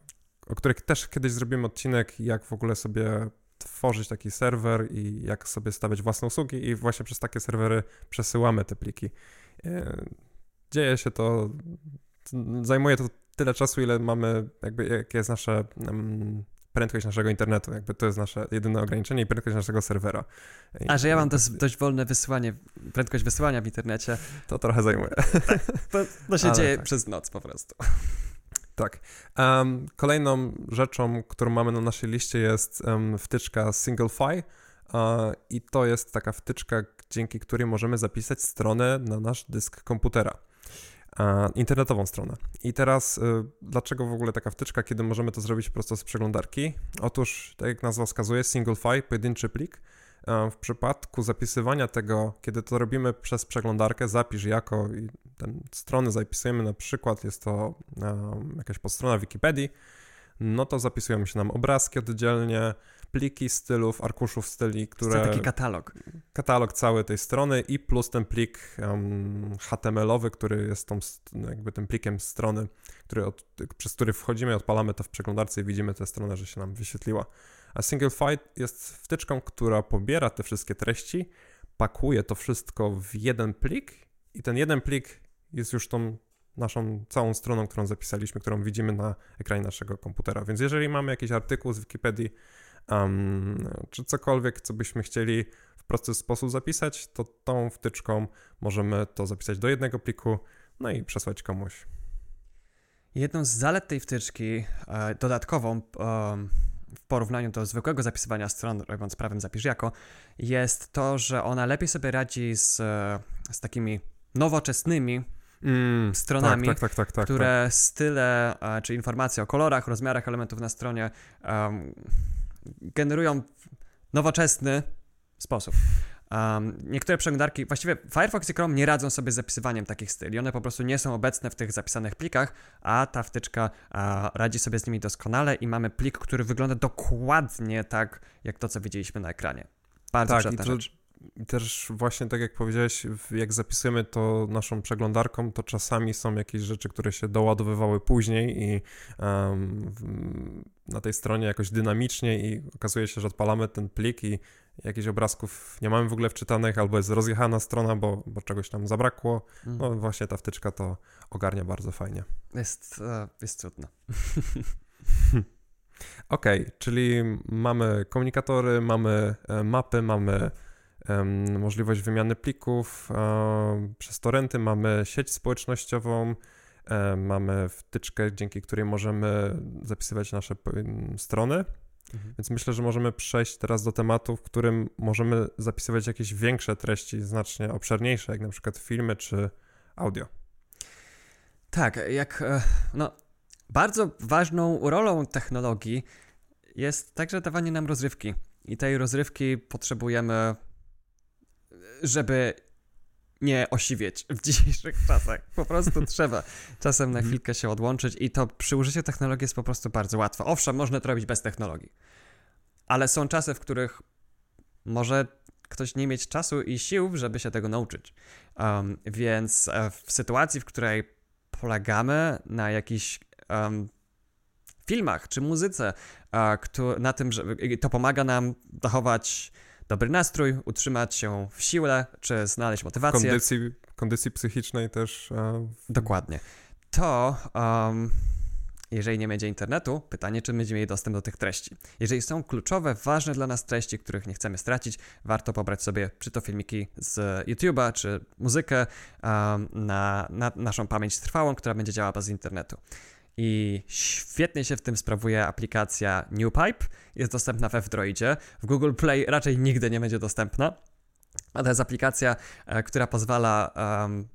o których też kiedyś zrobimy odcinek, jak w ogóle sobie tworzyć taki serwer i jak sobie stawiać własne usługi i właśnie przez takie serwery przesyłamy te pliki. E, dzieje się to, zajmuje to tyle czasu, ile mamy, jakby, jakie jest nasze um, prędkość naszego internetu, jakby to jest nasze jedyne ograniczenie i prędkość naszego serwera. A, że ja mam dość, dość wolne wysyłanie, prędkość wysyłania w internecie. To trochę zajmuje. Tak, to, to się Ale dzieje tak. przez noc po prostu. Tak. Um, kolejną rzeczą, którą mamy na naszej liście jest um, wtyczka SingleFi i to jest taka wtyczka, dzięki której możemy zapisać stronę na nasz dysk komputera. Uh, internetową stronę. I teraz, y, dlaczego w ogóle taka wtyczka, kiedy możemy to zrobić prosto z przeglądarki? Otóż, tak jak nazwa wskazuje, SingleFi, pojedynczy plik, w przypadku zapisywania tego, kiedy to robimy przez przeglądarkę, zapisz jako i ten strony zapisujemy na przykład, jest to um, jakaś podstrona Wikipedii, no to zapisują się nam obrazki oddzielnie, pliki stylów, arkuszów styli, które... To taki katalog. Katalog cały tej strony i plus ten plik um, HTML-owy, który jest tą, jakby tym plikiem strony, który od, przez który wchodzimy, odpalamy to w przeglądarce i widzimy tę stronę, że się nam wyświetliła. A Single File jest wtyczką, która pobiera te wszystkie treści, pakuje to wszystko w jeden plik i ten jeden plik jest już tą naszą całą stroną, którą zapisaliśmy, którą widzimy na ekranie naszego komputera. Więc jeżeli mamy jakiś artykuł z Wikipedii, um, czy cokolwiek, co byśmy chcieli w prosty sposób zapisać, to tą wtyczką możemy to zapisać do jednego pliku, no i przesłać komuś. Jedną z zalet tej wtyczki, e, dodatkową, w porównaniu do zwykłego zapisywania stron, robiąc prawem zapisz jako, jest to, że ona lepiej sobie radzi z, e, z takimi nowoczesnymi mm, stronami, tak, tak, tak, tak które tak. style e, czy informacje o kolorach, rozmiarach elementów na stronie um, generują nowoczesny sposób. Um, niektóre przeglądarki, właściwie Firefox i Chrome nie radzą sobie z zapisywaniem takich styli. One po prostu nie są obecne w tych zapisanych plikach, a ta wtyczka a, radzi sobie z nimi doskonale i mamy plik, który wygląda dokładnie tak, jak to, co widzieliśmy na ekranie. Bardzo tak, przydatna rzecz. I też właśnie tak jak powiedziałeś, jak zapisujemy to naszą przeglądarką, to czasami są jakieś rzeczy, które się doładowywały później i um, na tej stronie jakoś dynamicznie i okazuje się, że odpalamy ten plik i jakichś obrazków nie mamy w ogóle wczytanych, albo jest rozjechana strona, bo, bo czegoś tam zabrakło. No mhm. właśnie ta wtyczka to ogarnia bardzo fajnie. Jest, e, jest trudno. Okej, okay, czyli mamy komunikatory, mamy e, mapy, mamy możliwość wymiany plików przez torrenty, mamy sieć społecznościową, mamy wtyczkę, dzięki której możemy zapisywać nasze strony Mhm. Więc myślę, że możemy przejść teraz do tematu, w którym możemy zapisywać jakieś większe treści, znacznie obszerniejsze, jak na przykład filmy czy audio. Tak, jak e, no, bardzo ważną rolą technologii jest także dawanie nam rozrywki. I tej rozrywki potrzebujemy, żeby nie osiwieć w dzisiejszych czasach. Po prostu trzeba czasem na mhm. chwilkę się odłączyć i to przy użyciu technologii jest po prostu bardzo łatwe. Owszem, można to robić bez technologii, ale są czasy, w których może ktoś nie mieć czasu i sił, żeby się tego nauczyć. Um, więc e, w sytuacji, w której polegamy na jakichś um, filmach czy muzyce, uh, na tym, że to pomaga nam zachować dobry nastrój, utrzymać się w siłę, czy znaleźć motywację. Kondycji, kondycji psychicznej też. Uh... Dokładnie. To um, jeżeli nie będzie internetu, pytanie, czy będziemy mieli dostęp do tych treści. Jeżeli są kluczowe, ważne dla nas treści, których nie chcemy stracić, warto pobrać sobie czy to filmiki z YouTube'a, czy muzykę um, na, na naszą pamięć trwałą, która będzie działała bez internetu. I świetnie się w tym sprawuje aplikacja NewPipe. Jest dostępna w F-Droidzie. W Google Play raczej nigdy nie będzie dostępna. A to jest aplikacja, e, która pozwala um,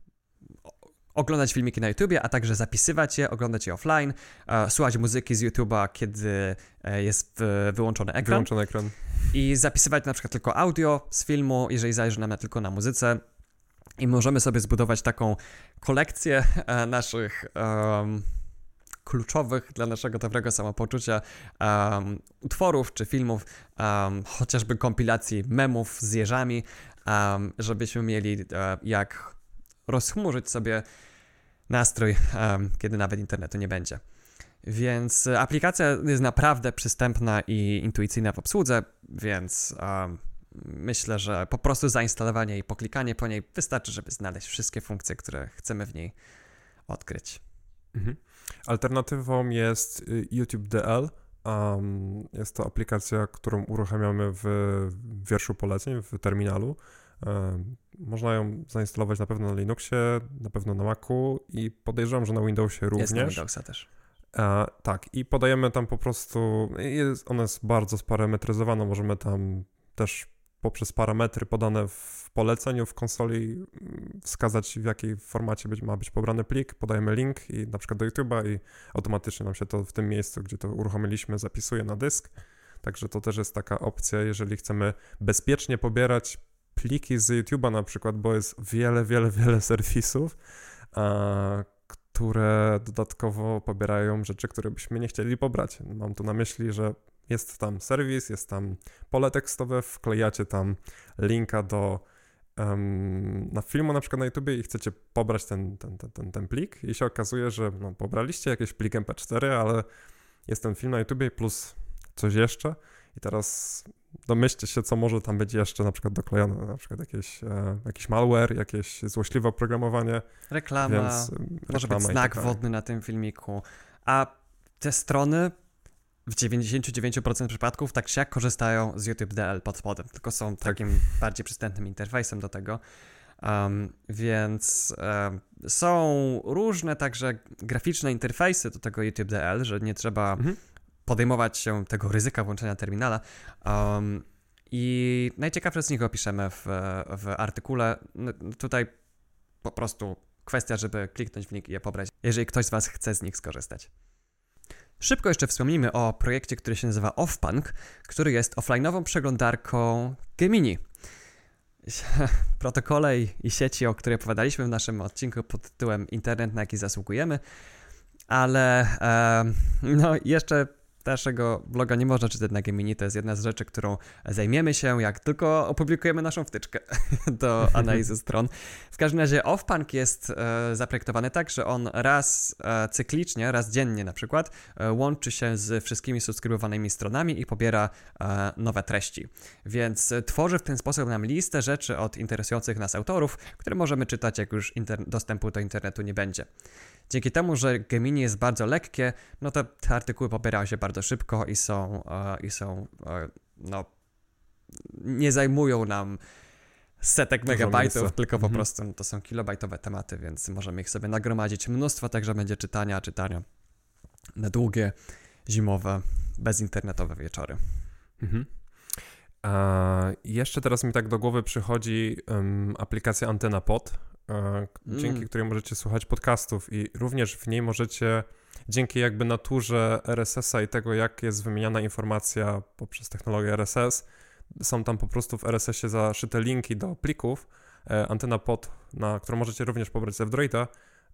oglądać filmiki na YouTubie, a także zapisywać je, oglądać je offline, e, słuchać muzyki z YouTube'a, kiedy e, jest wyłączony ekran. Wyłączony ekran. I zapisywać na przykład tylko audio z filmu, jeżeli zależy nam tylko na muzyce. I możemy sobie zbudować taką kolekcję e, naszych um, kluczowych dla naszego dobrego samopoczucia um, utworów czy filmów, um, chociażby kompilacji memów z jeżami, żebyśmy mieli jak rozchmurzyć sobie nastrój, um, kiedy nawet internetu nie będzie. Więc aplikacja jest naprawdę przystępna i intuicyjna w obsłudze, więc um, myślę, że po prostu zainstalowanie i poklikanie po niej wystarczy, żeby znaleźć wszystkie funkcje, które chcemy w niej odkryć. Mhm. Alternatywą jest y, YouTube DL. Um, jest to aplikacja, którą uruchamiamy w wierszu poleceń, w terminalu. Można ją zainstalować na pewno na Linuxie, na pewno na Macu i podejrzewam, że na Windowsie również. Jest na Windowsa też. E, tak, i podajemy tam po prostu, jest, ona jest bardzo sparametryzowana, możemy tam też poprzez parametry podane w poleceniu w konsoli mm, wskazać w jakiej formacie ma być pobrany plik, podajemy link i na przykład do YouTube'a i automatycznie nam się to w tym miejscu, gdzie to uruchomiliśmy, zapisuje na dysk. Także to też jest taka opcja, jeżeli chcemy bezpiecznie pobierać pliki z YouTube'a na przykład, bo jest wiele, wiele, wiele serwisów, a, które dodatkowo pobierają rzeczy, które byśmy nie chcieli pobrać. Mam tu na myśli, że jest tam serwis, jest tam pole tekstowe, wklejacie tam linka do um, na filmu na przykład na YouTubie i chcecie pobrać ten, ten, ten, ten, ten plik i się okazuje, że no, pobraliście jakiś plik MP4, ale jest ten film na YouTubie plus coś jeszcze. I teraz domyślcie się, co może tam być jeszcze na przykład doklejone, na przykład jakieś, e, jakiś malware, jakieś złośliwe oprogramowanie. Reklama, więc, może być znak tak wodny na tym filmiku, a te strony w 99% przypadków tak się jak korzystają z YouTube DL pod spodem, tylko są tak. takim bardziej przystępnym interfejsem do tego. Um, więc um, są różne także graficzne interfejsy do tego YouTube DL, że nie trzeba mhm podejmować się tego ryzyka włączenia terminala. Um, I najciekawsze z nich opiszemy w, w artykule. No, tutaj po prostu kwestia, żeby kliknąć w link i je pobrać, jeżeli ktoś z Was chce z nich skorzystać. Szybko jeszcze wspomnimy o projekcie, który się nazywa Offpunk, który jest offline'ową przeglądarką Gemini. Protokole i sieci, o której opowiadaliśmy w naszym odcinku pod tytułem Internet, na jaki zasługujemy, ale e, no jeszcze naszego bloga nie można czytać na Gemini. To jest jedna z rzeczy, którą zajmiemy się, jak tylko opublikujemy naszą wtyczkę do analizy stron. W każdym razie Offpunk jest e, zaprojektowany tak, że on raz e, cyklicznie, raz dziennie na przykład, e, łączy się z wszystkimi subskrybowanymi stronami i pobiera e, nowe treści. Więc tworzy w ten sposób nam listę rzeczy od interesujących nas autorów, które możemy czytać, jak już dostępu do internetu nie będzie. Dzięki temu, że Gemini jest bardzo lekkie, no to te artykuły pobierają się bardzo szybko i są, e, i są e, no, nie zajmują nam setek megabajtów, tylko po mhm. prostu no, to są kilobajtowe tematy, więc możemy ich sobie nagromadzić mnóstwo, także będzie czytania, czytania na długie, zimowe, bezinternetowe wieczory. Mhm. A jeszcze teraz mi tak do głowy przychodzi um, aplikacja Antena Pod, e, dzięki mm. której możecie słuchać podcastów i również w niej możecie dzięki jakby naturze RSS-a i tego, jak jest wymieniana informacja poprzez technologię RSS, są tam po prostu w RSS-ie zaszyte linki do plików. E, antena pod, na którą możecie również pobrać z Androida,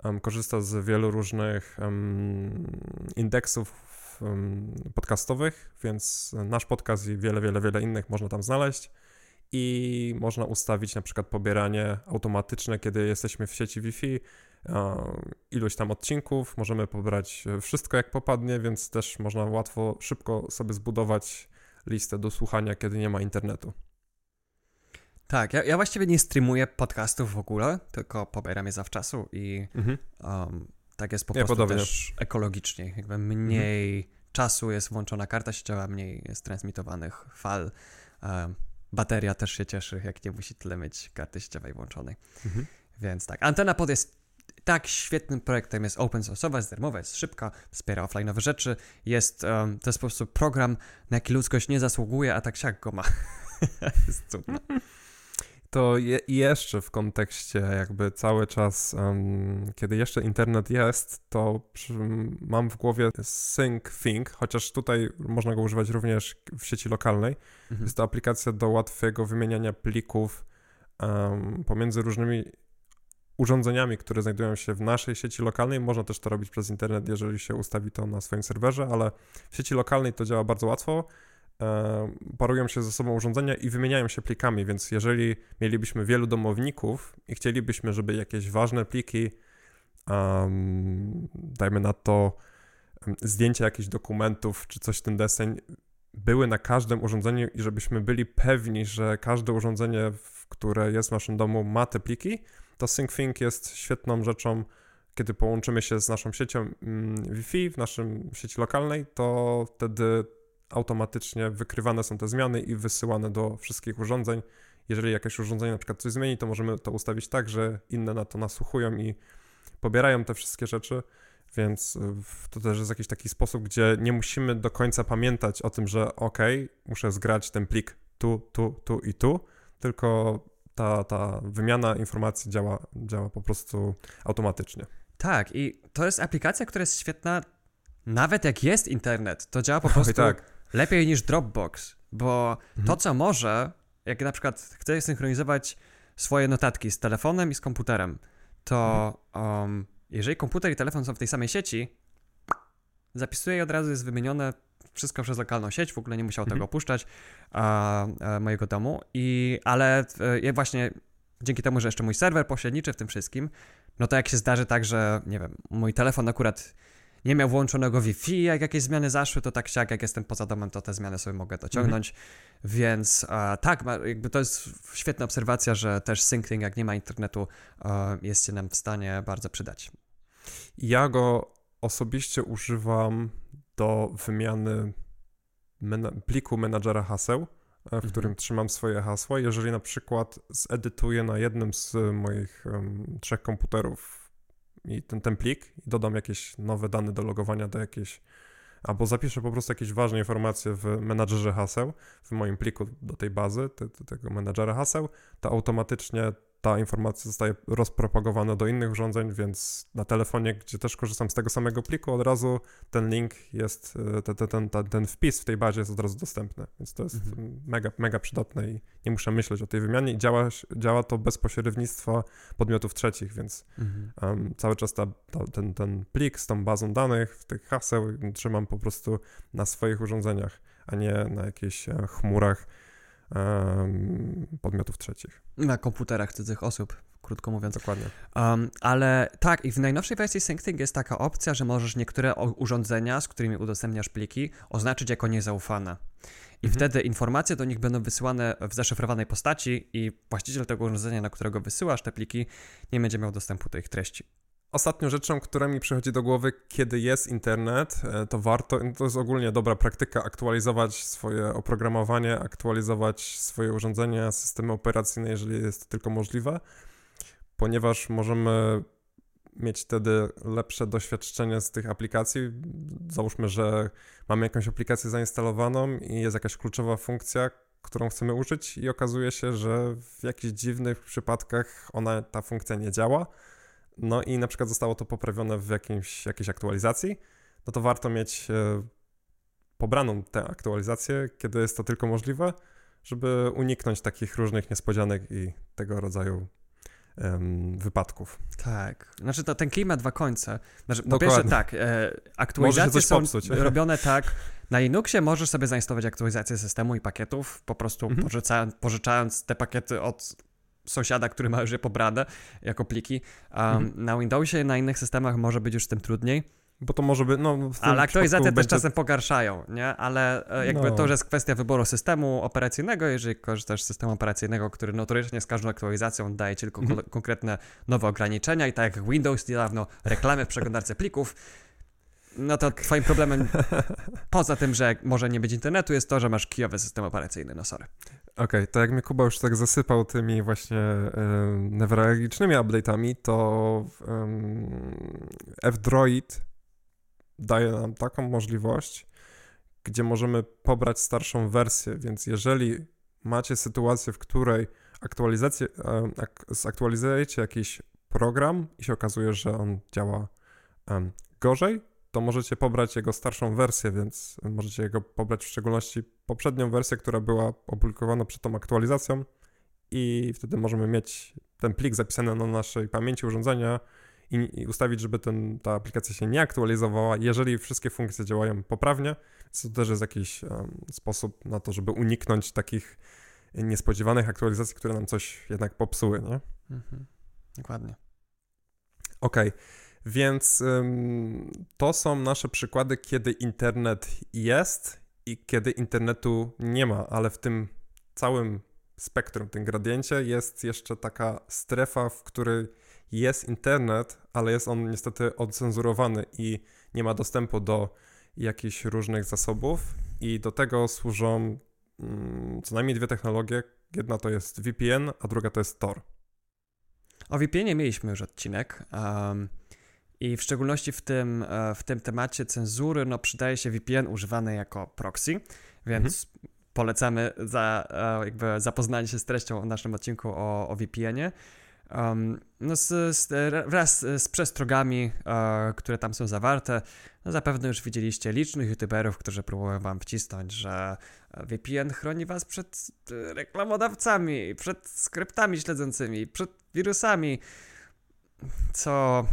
um, korzysta z wielu różnych um, indeksów um, podcastowych, więc nasz podcast i wiele, wiele, wiele innych można tam znaleźć i można ustawić na przykład pobieranie automatyczne, kiedy jesteśmy w sieci Wi-Fi, ilość tam odcinków, możemy pobrać wszystko jak popadnie, więc też można łatwo, szybko sobie zbudować listę do słuchania, kiedy nie ma internetu. Tak, ja, ja właściwie nie streamuję podcastów w ogóle, tylko pobieram je zawczasu i mhm. um, tak jest po prostu też ekologicznie. Jakby mniej mhm. czasu jest włączona karta sieciowa, mniej jest transmitowanych fal. Um, bateria też się cieszy, jak nie musi tyle mieć karty sieciowej włączonej. Mhm. Więc tak, Antena Pod jest tak świetnym projektem, jest open source'owa, jest darmowa, jest szybka, wspiera offline'owe rzeczy, jest, um, to jest po prostu program, na jaki ludzkość nie zasługuje, a tak siak go ma. jest cudne. To je, jeszcze w kontekście jakby cały czas, um, kiedy jeszcze internet jest, to przy, mam w głowie Sync Think, chociaż tutaj można go używać również w sieci lokalnej. Mhm. Jest to aplikacja do łatwego wymieniania plików um, pomiędzy różnymi urządzeniami, które znajdują się w naszej sieci lokalnej. Można też to robić przez internet, jeżeli się ustawi to na swoim serwerze, ale w sieci lokalnej to działa bardzo łatwo. E, parują się ze sobą urządzenia i wymieniają się plikami, więc jeżeli mielibyśmy wielu domowników i chcielibyśmy, żeby jakieś ważne pliki, um, dajmy na to zdjęcia jakichś dokumentów czy coś w ten deseń, były na każdym urządzeniu i żebyśmy byli pewni, że każde urządzenie, które jest w naszym domu, ma te pliki, to SyncThing jest świetną rzeczą, kiedy połączymy się z naszą siecią mm, Wi-Fi w naszym sieci lokalnej, to wtedy automatycznie wykrywane są te zmiany i wysyłane do wszystkich urządzeń. Jeżeli jakieś urządzenie na przykład coś zmieni, to możemy to ustawić tak, że inne na to nasłuchują i pobierają te wszystkie rzeczy, więc y, to też jest jakiś taki sposób, gdzie nie musimy do końca pamiętać o tym, że ok, muszę zgrać ten plik tu, tu, tu i tu, tylko ta, ta wymiana informacji działa, działa po prostu automatycznie. Tak, i to jest aplikacja, która jest świetna, nawet jak jest internet, to działa po prostu tak. Lepiej niż Dropbox, bo mhm. to, co może, jak na przykład chcę synchronizować swoje notatki z telefonem i z komputerem, to um, jeżeli komputer i telefon są w tej samej sieci, zapisuję i od razu jest wymienione wszystko przez lokalną sieć, w ogóle nie musiał mhm. tego opuszczać a, a, mojego domu. I, ale e, właśnie dzięki temu, że jeszcze mój serwer pośredniczy w tym wszystkim, no to jak się zdarzy tak, że nie wiem, mój telefon akurat nie miał włączonego Wi-Fi, jak jakieś zmiany zaszły, to tak siak, jak jestem poza domem, to te zmiany sobie mogę dociągnąć. Więc a, tak, jakby to jest świetna obserwacja, że też syncing, jak nie ma internetu, a, jest się nam w stanie bardzo przydać. Ja go osobiście używam do wymiany pliku menadżera haseł, e, w mhm. którym trzymam swoje hasła. Jeżeli na przykład zedytuję na jednym z moich um, trzech komputerów i ten, ten plik i dodam jakieś nowe dane do logowania do jakiejś albo zapiszę po prostu jakieś ważne informacje w menadżerze haseł, w moim pliku do tej bazy, te, te, tego menadżera haseł, to automatycznie ta informacja zostaje rozpropagowana do innych urządzeń, więc na telefonie, gdzie też korzystam z tego samego pliku, od razu ten link jest, e, ten, ten, ten, ten wpis w tej bazie jest od razu dostępny, więc to jest mhm. mega, mega przydatne i nie muszę myśleć o tej wymianie i działa, działa to bez pośrednictwa podmiotów trzecich, więc mhm. um, cały czas ta, ta, ten, ten plik z tą bazą danych, tych haseł trzymam po prostu na swoich urządzeniach, a nie na jakichś e, chmurach podmiotów trzecich. Na komputerach cudzych osób, krótko mówiąc. Dokładnie. Um, ale tak, i w najnowszej wersji SyncThing jest taka opcja, że możesz niektóre urządzenia, z którymi udostępniasz pliki, oznaczyć jako niezaufane. I mhm. wtedy informacje do nich będą wysyłane w zaszyfrowanej postaci i właściciel tego urządzenia, na którego wysyłasz te pliki, nie będzie miał dostępu do ich treści. Ostatnią rzeczą, która mi przychodzi do głowy, kiedy jest internet, e, to warto, to jest ogólnie dobra praktyka, aktualizować swoje oprogramowanie, aktualizować swoje urządzenia, systemy operacyjne, jeżeli jest to tylko możliwe, ponieważ możemy mieć wtedy lepsze doświadczenie z tych aplikacji. Załóżmy, że mamy jakąś aplikację zainstalowaną i jest jakaś kluczowa funkcja, którą chcemy użyć i okazuje się, że w jakichś dziwnych przypadkach ona, ta funkcja nie działa. No i na przykład zostało to poprawione w jakimś, jakiejś aktualizacji, no to warto mieć e, pobraną tę aktualizację, kiedy jest to tylko możliwe, żeby uniknąć takich różnych niespodzianek i tego rodzaju um, wypadków. Tak. Znaczy to ten klimat dwa końce. Znaczy, po pierwsze tak, e, aktualizacje są popsuć. robione tak. Na Linuxie możesz sobie zainstalować aktualizację systemu i pakietów, po prostu mhm. pożyczając, pożyczając te pakiety od sąsiada, który ma już je pobrane jako pliki. Um, mhm. Na Windowsie i na innych systemach może być już z tym trudniej. Bo to może być, no... Ale aktualizacje też będzie... czasem pogarszają, nie? Ale e, jakby no. to, że jest kwestia wyboru systemu operacyjnego, jeżeli korzystasz z systemu operacyjnego, który notorycznie z każdą aktualizacją daje ci tylko mhm. konkretne nowe ograniczenia i tak jak Windows niedawno reklamy w przeglądarce plików, no to twoim problemem, poza tym, że może nie być internetu, jest to, że masz kijowy system operacyjny, no sorry. Okej, okay, to jak mnie Kuba już tak zasypał tymi właśnie um, newralgicznymi update'ami, to um, F-Droid daje nam taką możliwość, gdzie możemy pobrać starszą wersję, więc jeżeli macie sytuację, w której aktualizację, zaktualizujecie jakiś program i się okazuje, że on działa um, gorzej, to możecie pobrać jego starszą wersję, więc możecie jego pobrać w szczególności poprzednią wersję, która była opublikowana przed tą aktualizacją i wtedy możemy mieć ten plik zapisany na naszej pamięci urządzenia i, i ustawić, żeby ten, ta aplikacja się nie aktualizowała, jeżeli wszystkie funkcje działają poprawnie. To też jest jakiś um, sposób na to, żeby uniknąć takich niespodziewanych aktualizacji, które nam coś jednak popsuły, nie? Mhm. Dokładnie. Okej. Okay. Więc ym, to są nasze przykłady, kiedy internet jest i kiedy internetu nie ma, ale w tym całym spektrum, tym gradiencie jest jeszcze taka strefa, w której jest internet, ale jest on niestety odzenzurowany i nie ma dostępu do jakichś różnych zasobów i do tego służą co najmniej dwie technologie. Jedna to jest VPN, a druga to jest Tor. O VPN-ie mieliśmy już odcinek. Um, I w szczególności w tym, e, w tym temacie cenzury, no przydaje się VPN używany jako proxy, więc mhm. polecamy za, e, jakby zapoznanie się z treścią w naszym odcinku o, o VPN-ie. Um, no z, z, wraz z przestrogami, e, które tam są zawarte, no zapewne już widzieliście licznych youtuberów, którzy próbują wam wcisnąć, że VPN chroni was przed e, reklamodawcami, przed skryptami śledzącymi, przed wirusami, co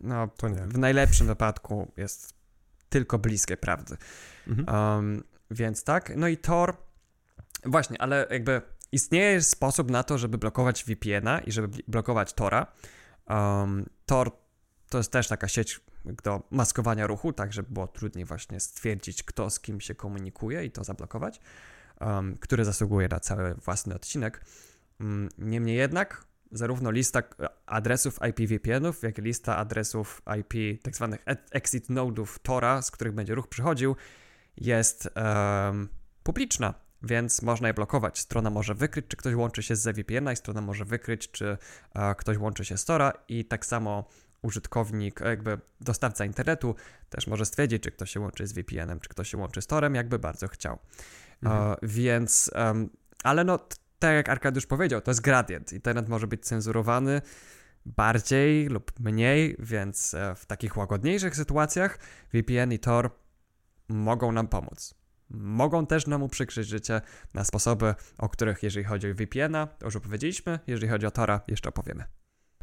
no, to nie. w najlepszym wypadku jest tylko bliskie prawdy. Mhm. Um, więc tak, no i Tor, właśnie, ale jakby istnieje sposób na to, żeby blokować VPN-a i żeby blokować Tora. Um, Tor to jest też taka sieć do maskowania ruchu, tak żeby było trudniej właśnie stwierdzić, kto z kim się komunikuje i to zablokować, um, który zasługuje na cały własny odcinek. Um, niemniej jednak, zarówno lista adresów IPVPN-ów, jak i lista adresów IP, tak zwanych exit nodów Tora, z których będzie ruch przychodził, jest um, publiczna więc można je blokować. Strona może wykryć, czy ktoś łączy się z VPN-a i strona może wykryć, czy e, ktoś łączy się z Tora i tak samo użytkownik, e, jakby dostawca internetu też może stwierdzić, czy ktoś się łączy z VPN-em, czy ktoś się łączy z Torem, jakby bardzo chciał. E, mhm. więc, um, ale no, tak jak Arkadiusz powiedział, to jest gradient. Internet może być cenzurowany bardziej lub mniej, więc w takich łagodniejszych sytuacjach VPN i Tor mogą nam pomóc. Mogą też nam uprzykrzyć życie na sposoby, o których jeżeli chodzi o VPN-a, to już opowiedzieliśmy, jeżeli chodzi o Tora, jeszcze opowiemy.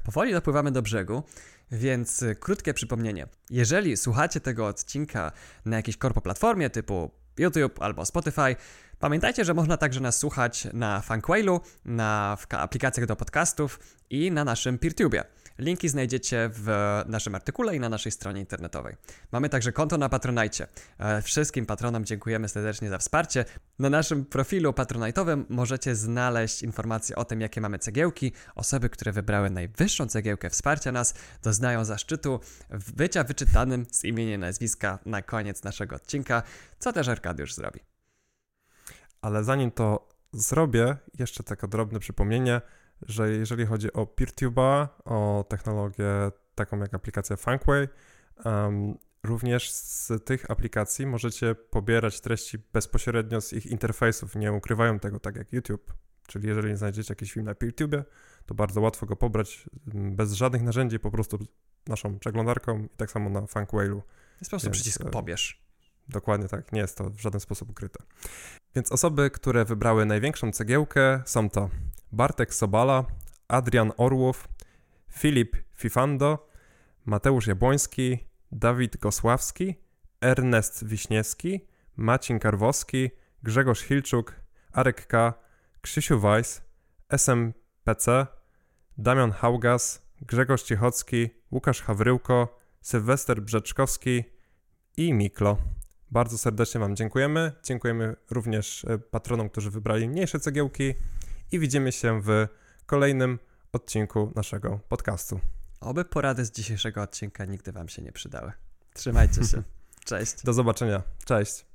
Powoli dopływamy do brzegu, więc y, krótkie przypomnienie. Jeżeli słuchacie tego odcinka na jakiejś korpo platformie typu YouTube albo Spotify, pamiętajcie, że można także nas słuchać na Funkwailu, na aplikacjach do podcastów i na naszym PeerTube. Linki znajdziecie w naszym artykule i na naszej stronie internetowej. Mamy także konto na Patronite. E, wszystkim patronom dziękujemy serdecznie za wsparcie. Na naszym profilu patronite'owym możecie znaleźć informacje o tym, jakie mamy cegiełki. Osoby, które wybrały najwyższą cegiełkę wsparcia nas, doznają zaszczytu bycia wyczytanym z imienia nazwiska na koniec naszego odcinka, co też Arkadiusz zrobi. Ale zanim to zrobię, jeszcze takie drobne przypomnienie – że jeżeli chodzi o PeerTube'a, o technologię taką jak aplikacja Funkway, um, również z tych aplikacji możecie pobierać treści bezpośrednio z ich interfejsów. Nie ukrywają tego tak jak YouTube. Czyli jeżeli znajdziecie jakiś film na YouTube, to bardzo łatwo go pobrać bez żadnych narzędzi, po prostu naszą przeglądarką i tak samo na Funkwailu. Jest po prostu Więc, przycisk e, pobierz. Dokładnie tak, nie jest to w żaden sposób ukryte. Więc osoby, które wybrały największą cegiełkę są to Bartek Sobala, Adrian Orłów, Filip Fifando, Mateusz Jabłoński, Dawid Gosławski, Ernest Wiśniewski, Macin Karwowski, Grzegorz Hilczuk, Arek K., Krzysiu Weiss, SMPC, Damian Haugas, Grzegorz Ciechocki, Łukasz Hawryłko, Sylwester Brzeczkowski i Miklo. Bardzo serdecznie Wam dziękujemy. Dziękujemy również e, patronom, którzy wybrali mniejsze cegiełki i widzimy się w kolejnym odcinku naszego podcastu. Oby porady z dzisiejszego odcinka nigdy Wam się nie przydały. Trzymajcie się. Cześć. Do zobaczenia. Cześć.